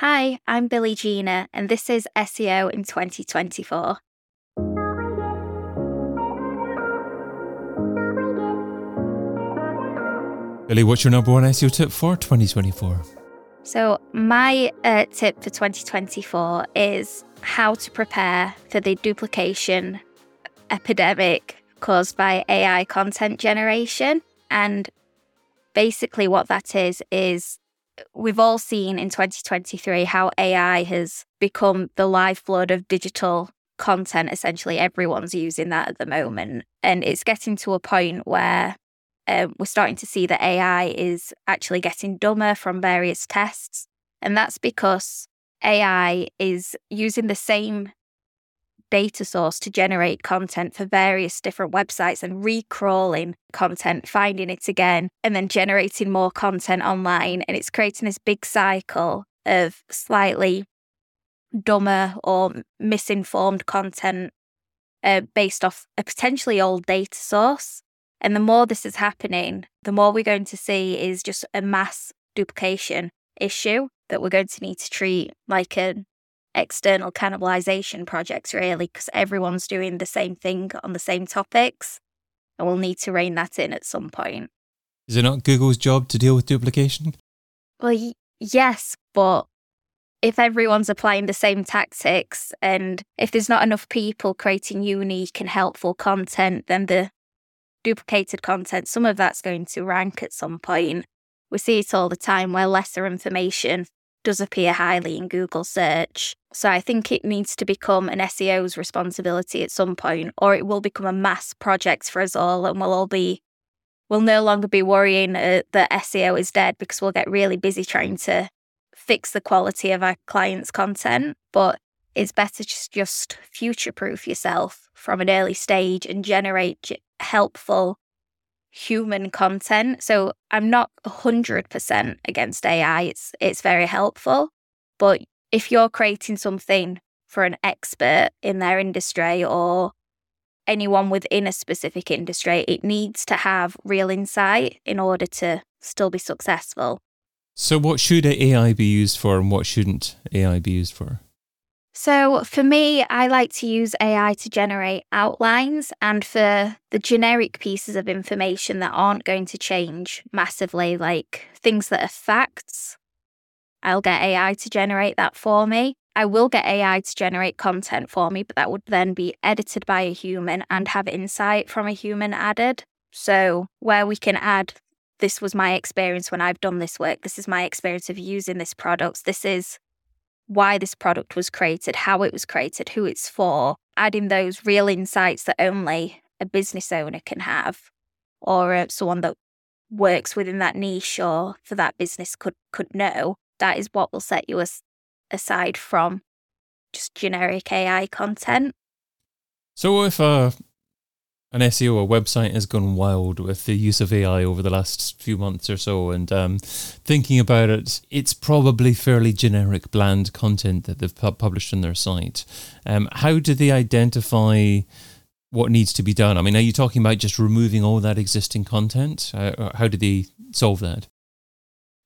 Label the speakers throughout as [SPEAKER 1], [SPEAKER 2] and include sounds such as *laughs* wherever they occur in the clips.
[SPEAKER 1] Hi, I'm Billie Geena, and this is SEO in 2024.
[SPEAKER 2] Billie, what's your number one SEO tip for 2024?
[SPEAKER 1] So, my uh, tip for 2024 is how to prepare for the duplication epidemic caused by AI content generation. And basically, what that is, is we've all seen in 2023 how AI has become the lifeblood of digital content. Essentially, everyone's using that at the moment. And it's getting to a point where um, we're starting to see that AI is actually getting dumber from various tests. And that's because AI is using the same data source to generate content for various different websites and recrawling content, finding it again, and then generating more content online. And it's creating this big cycle of slightly dumber or misinformed content uh, based off a potentially old data source. And the more this is happening, the more we're going to see is just a mass duplication issue that we're going to need to treat like an external cannibalization projects, really, because everyone's doing the same thing on the same topics. And we'll need to rein that in at some point.
[SPEAKER 2] Is it not Google's job to deal with duplication?
[SPEAKER 1] Well, y- yes, but if everyone's applying the same tactics and if there's not enough people creating unique and helpful content, then the duplicated content, some of that's going to rank at some point. We see it all the time where lesser information does appear highly in Google search. So I think it needs to become an SEO's responsibility at some point, or it will become a mass project for us all, and we'll all be, we'll no longer be worrying uh, that SEO is dead because we'll get really busy trying to fix the quality of our clients' content. But it's better just just future proof yourself from an early stage and generate helpful human content. So I'm not 100% against AI. It's it's very helpful, but if you're creating something for an expert in their industry or anyone within a specific industry, it needs to have real insight in order to still be successful.
[SPEAKER 2] So what should AI be used for and what shouldn't AI be used for?
[SPEAKER 1] So, for me, I like to use AI to generate outlines and for the generic pieces of information that aren't going to change massively, like things that are facts, I'll get AI to generate that for me. I will get AI to generate content for me, but that would then be edited by a human and have insight from a human added. So, where we can add, this was my experience when I've done this work, this is my experience of using this product, this is why this product was created, how it was created, who it's for, adding those real insights that only a business owner can have or uh, someone that works within that niche or for that business could could know that is what will set you as, aside from just generic AI content.
[SPEAKER 2] So if uh, an SEO or website has gone wild with the use of AI over the last few months or so. And um, thinking about it, it's probably fairly generic, bland content that they've pu- published on their site. Um, how do they identify what needs to be done? I mean, are you talking about just removing all that existing content? Uh, how do they solve that?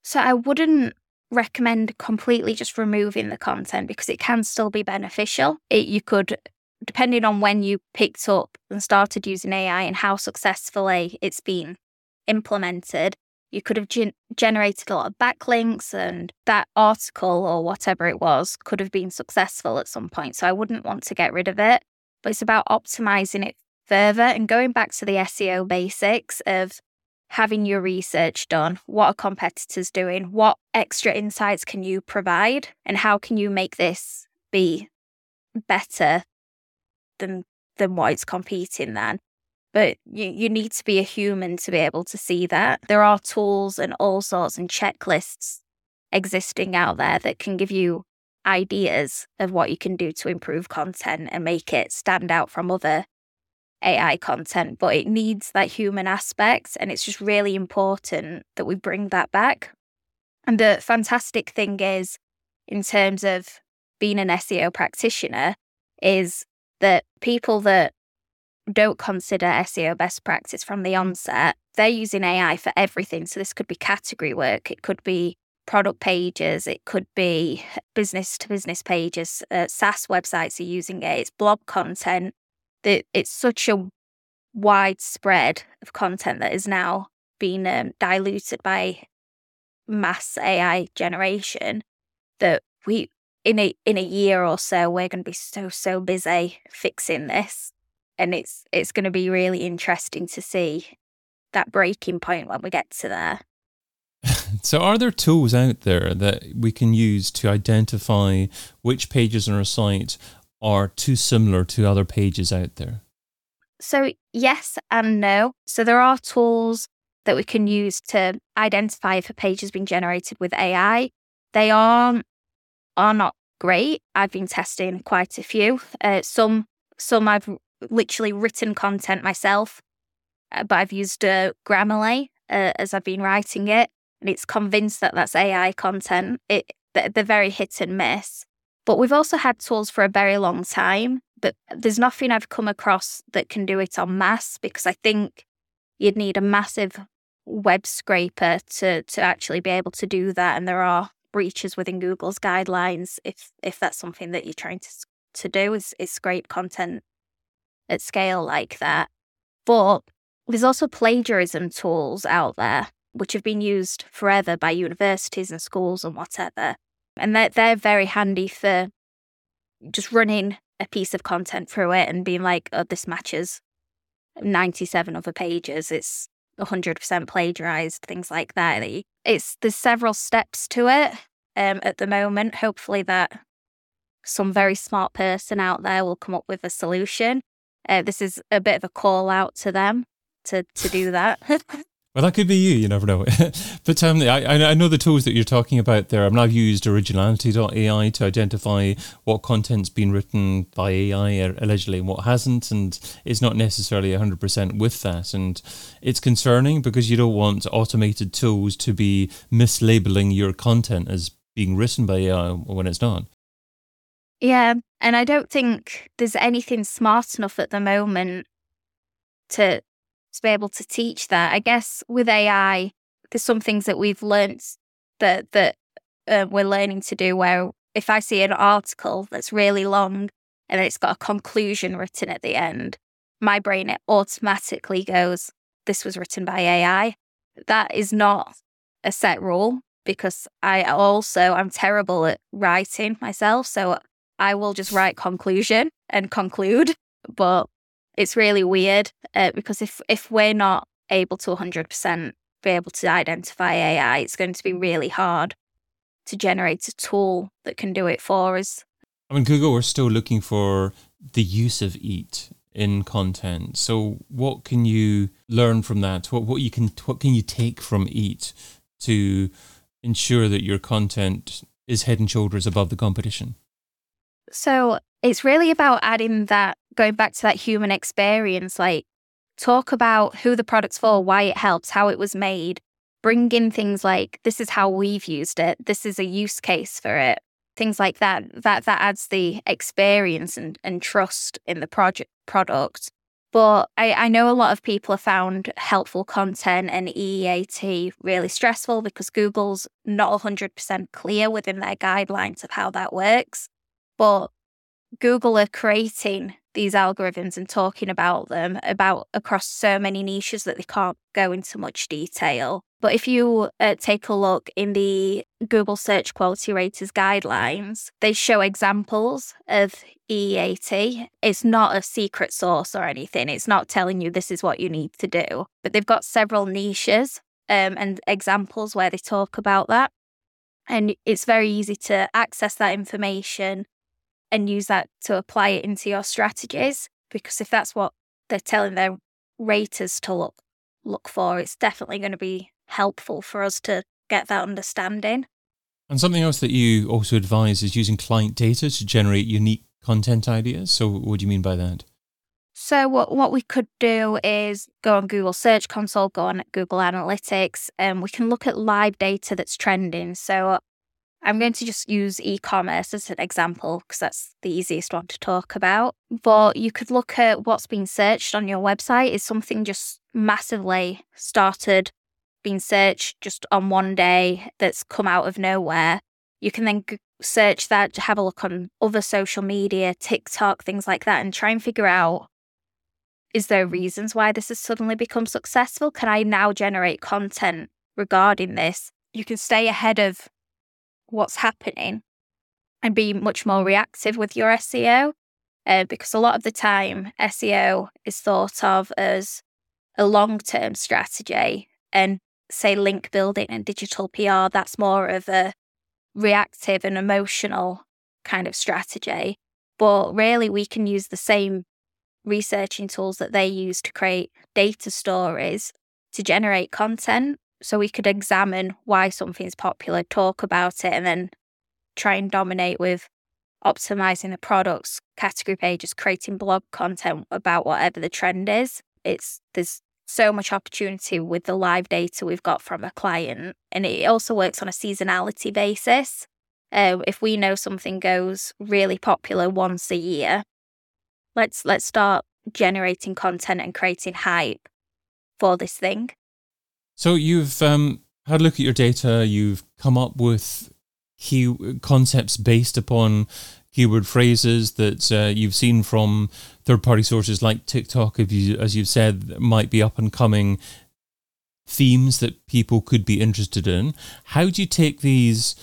[SPEAKER 1] So I wouldn't recommend completely just removing the content because it can still be beneficial. It, you could depending on when you picked up and started using AI and how successfully it's been implemented, you could have gen- generated a lot of backlinks and that article or whatever it was could have been successful at some point. So I wouldn't want to get rid of it, but it's about optimizing it further and going back to the SEO basics of having your research done. What are competitors doing? What extra insights can you provide? And how can you make this be better than than what it's competing then. But you, you need to be a human to be able to see that. There are tools and all sorts and checklists existing out there that can give you ideas of what you can do to improve content and make it stand out from other AI content, but it needs that human aspect. And it's just really important that we bring that back. And the fantastic thing is, in terms of being an SEO practitioner, is that people that don't consider SEO best practice from the onset, they're using AI for everything. So this could be category work, it could be product pages, it could be business to business pages, uh, SaaS websites are using it, it's blog content. That it's such a widespread of content that is now being um, diluted by mass AI generation that we in a in a year or so we're going to be so so busy fixing this. And it's it's going to be really interesting to see that breaking point when we get to there. *laughs*
[SPEAKER 2] So are there tools out there that we can use to identify which pages on our site are too similar to other pages out there?
[SPEAKER 1] So yes and no. So there are tools that we can use to identify if a page has been generated with ai they aren't are not great. I've been testing quite a few. Uh, some some I've literally written content myself, uh, but I've used uh, Grammarly uh, as I've been writing it, and it's convinced that that's AI content. It they're very hit and miss. But we've also had tools for a very long time, but there's nothing I've come across that can do it en masse because I think you'd need a massive web scraper to to actually be able to do that, and there are breaches within Google's guidelines if if that's something that you're trying to to do is is scrape content at scale like that. But there's also plagiarism tools out there which have been used forever by universities and schools and whatever. And they're, they're very handy for just running a piece of content through it and being like, oh, this matches 97 other pages. It's 100% plagiarized, things like that. It's there's several steps to it um, at the moment. Hopefully, that some very smart person out there will come up with a solution. Uh, this is a bit of a call out to them to to do that. *laughs*
[SPEAKER 2] Well, that could be you. You never know. *laughs* but um, I, I know the tools that you're talking about there. I mean, I've used originality.ai to identify what content's been written by AI allegedly and what hasn't. And it's not necessarily 100% with that. And it's concerning because you don't want automated tools to be mislabeling your content as being written by AI when it's not.
[SPEAKER 1] Yeah. And I don't think there's anything smart enough at the moment to to be able to teach that. I guess with AI, there's some things that we've learned that that uh, we're learning to do. Where if I see an article that's really long and it's got a conclusion written at the end, my brain it automatically goes, "This was written by AI." That is not a set rule because I also I'm terrible at writing myself, so I will just write conclusion and conclude. But it's really weird uh, because if if we're not able to 100% be able to identify AI, it's going to be really hard to generate a tool that can do it for us.
[SPEAKER 2] I mean, Google, we're still looking for the use of EAT in content. So, what can you learn from that? What what you can what can you take from EAT to ensure that your content is head and shoulders above the competition?
[SPEAKER 1] So, it's really about adding that going back to that human experience, like talk about who the product's for, why it helps, how it was made, bring in things like this is how we've used it, this is a use case for it, things like that. That that adds the experience and, and trust in the project product. But I, I know a lot of people have found helpful content and EAT really stressful because Google's not 100% clear within their guidelines of how that works. But Google are creating these algorithms and talking about them about across so many niches that they can't go into much detail. But if you uh, take a look in the Google Search Quality Raters guidelines, they show examples of EAT. It's not a secret source or anything. It's not telling you this is what you need to do. But they've got several niches um, and examples where they talk about that. And it's very easy to access that information and use that to apply it into your strategies. Because if that's what they're telling their raters to look look for, it's definitely going to be helpful for us to get that understanding.
[SPEAKER 2] And something else that you also advise is using client data to generate unique content ideas. So, what do you mean by that?
[SPEAKER 1] So, what, what we could do is go on Google Search Console, go on Google Analytics, and we can look at live data that's trending. So, I'm going to just use e commerce as an example because that's the easiest one to talk about. But you could look at what's been searched on your website. Is something just massively started being searched just on one day that's come out of nowhere, you can then search that, have a look on other social media, TikTok, things like that, and try and figure out is there reasons why this has suddenly become successful? Can I now generate content regarding this? You can stay ahead of what's happening and be much more reactive with your SEO. Uh, because a lot of the time, SEO is thought of as a long term strategy. And say link building and digital PR, that's more of a reactive and emotional kind of strategy. But really, we can use the same researching tools that they use to create data stories to generate content. So we could examine why something's popular, talk about it, and then try and dominate with optimizing the products, category pages, creating blog content about whatever the trend is. It's there's so much opportunity with the live data we've got from a client, and it also works on a seasonality basis. Uh, if we know something goes really popular once a year, let's let's start generating content and creating hype for this thing.
[SPEAKER 2] So you've um, had a look at your data. You've come up with key concepts based upon keyword phrases that uh, you've seen from third-party sources like TikTok, if you, as you've said, might be up and coming themes that people could be interested in. How do you take these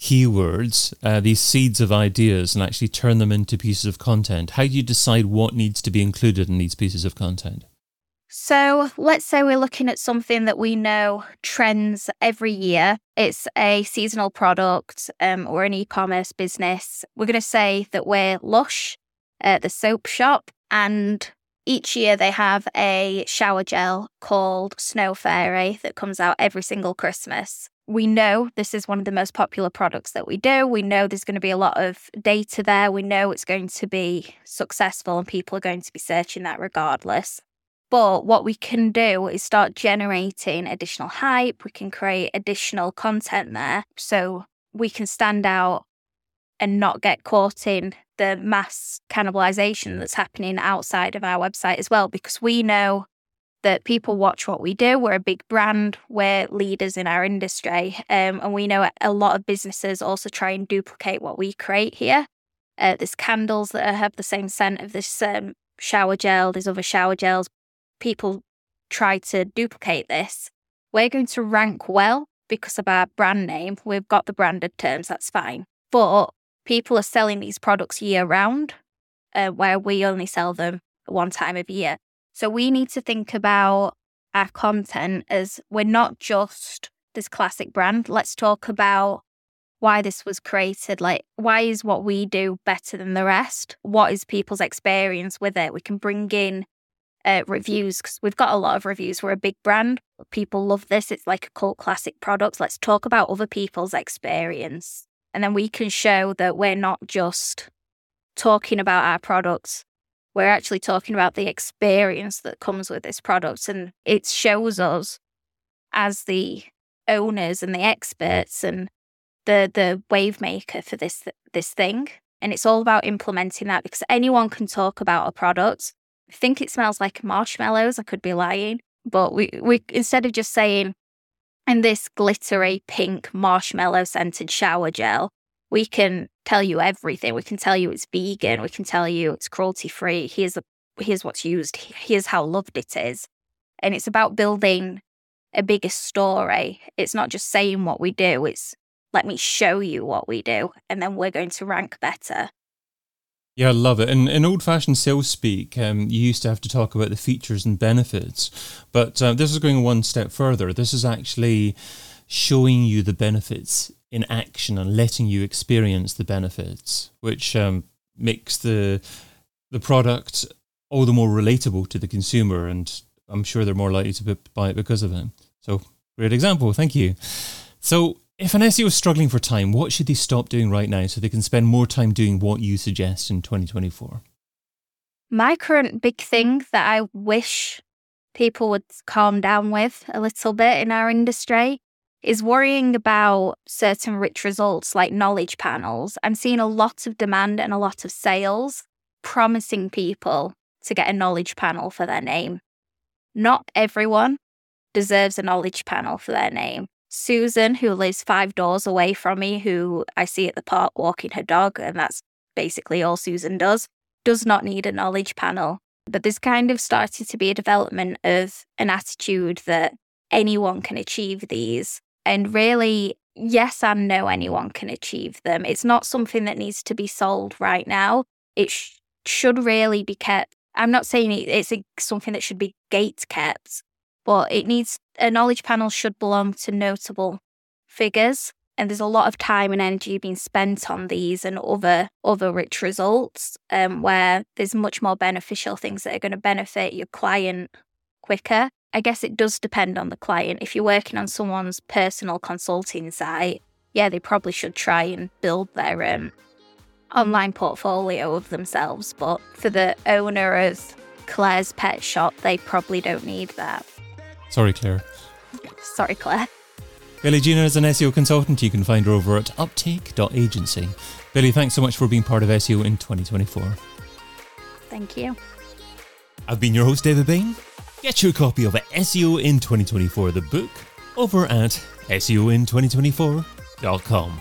[SPEAKER 2] keywords, uh, these seeds of ideas, and actually turn them into pieces of content? How do you decide what needs to be included in these pieces of content?
[SPEAKER 1] So let's say we're looking at something that we know trends every year. It's a seasonal product um, or an e commerce business. We're going to say that we're Lush, uh, the soap shop, and each year they have a shower gel called Snow Fairy that comes out every single Christmas. We know this is one of the most popular products that we do. We know there's going to be a lot of data there. We know it's going to be successful and people are going to be searching that regardless. But what we can do is start generating additional hype. We can create additional content there. So we can stand out and not get caught in the mass cannibalization that's happening outside of our website as well, because we know that people watch what we do. We're a big brand, we're leaders in our industry. Um, and we know a lot of businesses also try and duplicate what we create here. Uh, there's candles that have the same scent of this um, shower gel, there's other shower gels, people try to duplicate this, we're going to rank well because of our brand name. We've got the branded terms, that's fine. But people are selling these products year round, uh, where we only sell them one time of year. So we need to think about our content as we're not just this classic brand. Let's talk about why this was created. Like, why is what we do better than the rest? What is people's experience with it? We can bring in uh, reviews because we've got a lot of reviews. We're a big brand. People love this. It's like a cult classic product. Let's talk about other people's experience. And then we can show that we're not just talking about our products, we're actually talking about the experience that comes with this product. And it shows us as the owners and the experts and the the wave maker for this this thing. And it's all about implementing that because anyone can talk about a product I think it smells like marshmallows. I could be lying. But we, we instead of just saying, in this glittery pink marshmallow scented shower gel, we can tell you everything. We can tell you it's vegan. We can tell you it's cruelty free. Here's a, here's what's used. Here's how loved it is. And it's about building a bigger story. It's not just saying what we do. It's let me show you what we do, and then we're going to rank better.
[SPEAKER 2] Yeah, I love it. And in old fashioned sales speak, um, you used to have to talk about the features and benefits. But uh, this is going one step further. This is actually showing you the benefits in action and letting you experience the benefits, which um, makes the the product all the more relatable to the consumer. And I'm sure they're more likely to buy it because of it. So, great example. Thank you. So, if an SEO is struggling for time, what should they stop doing right now so they can spend more time doing what you suggest in 2024?
[SPEAKER 1] My current big thing that I wish people would calm down with a little bit in our industry is worrying about certain rich results like knowledge panels. I'm seeing a lot of demand and a lot of sales promising people to get a knowledge panel for their name. Not everyone deserves a knowledge panel for their name. Susan, who lives five doors away from me, who I see at the park walking her dog, and that's basically all Susan does, does not need a knowledge panel. But there's kind of started to be a development of an attitude that anyone can achieve these. And really, yes and no, anyone can achieve them. It's not something that needs to be sold right now. It sh- should really be kept. I'm not saying it's a, something that should be gate kept, but it needs a knowledge panel should belong to notable figures. And there's a lot of time and energy being spent on these and other other rich results, um, where there's much more beneficial things that are going to benefit your client quicker. I guess it does depend on the client. If you're working on someone's personal consulting site, yeah, they probably should try and build their um, online portfolio of themselves. But for the owner of Claire's pet shop, they probably don't need that.
[SPEAKER 2] Sorry, Claire.
[SPEAKER 1] Sorry, Claire.
[SPEAKER 2] Billie Geena is an SEO consultant. You can find her over at uptake.agency. Billie, thanks so much for being part of SEO in 2024.
[SPEAKER 1] Thank you.
[SPEAKER 2] I've been your host, David Bain. Get your copy of SEO in 2024, the book, over at SEOin2024.com.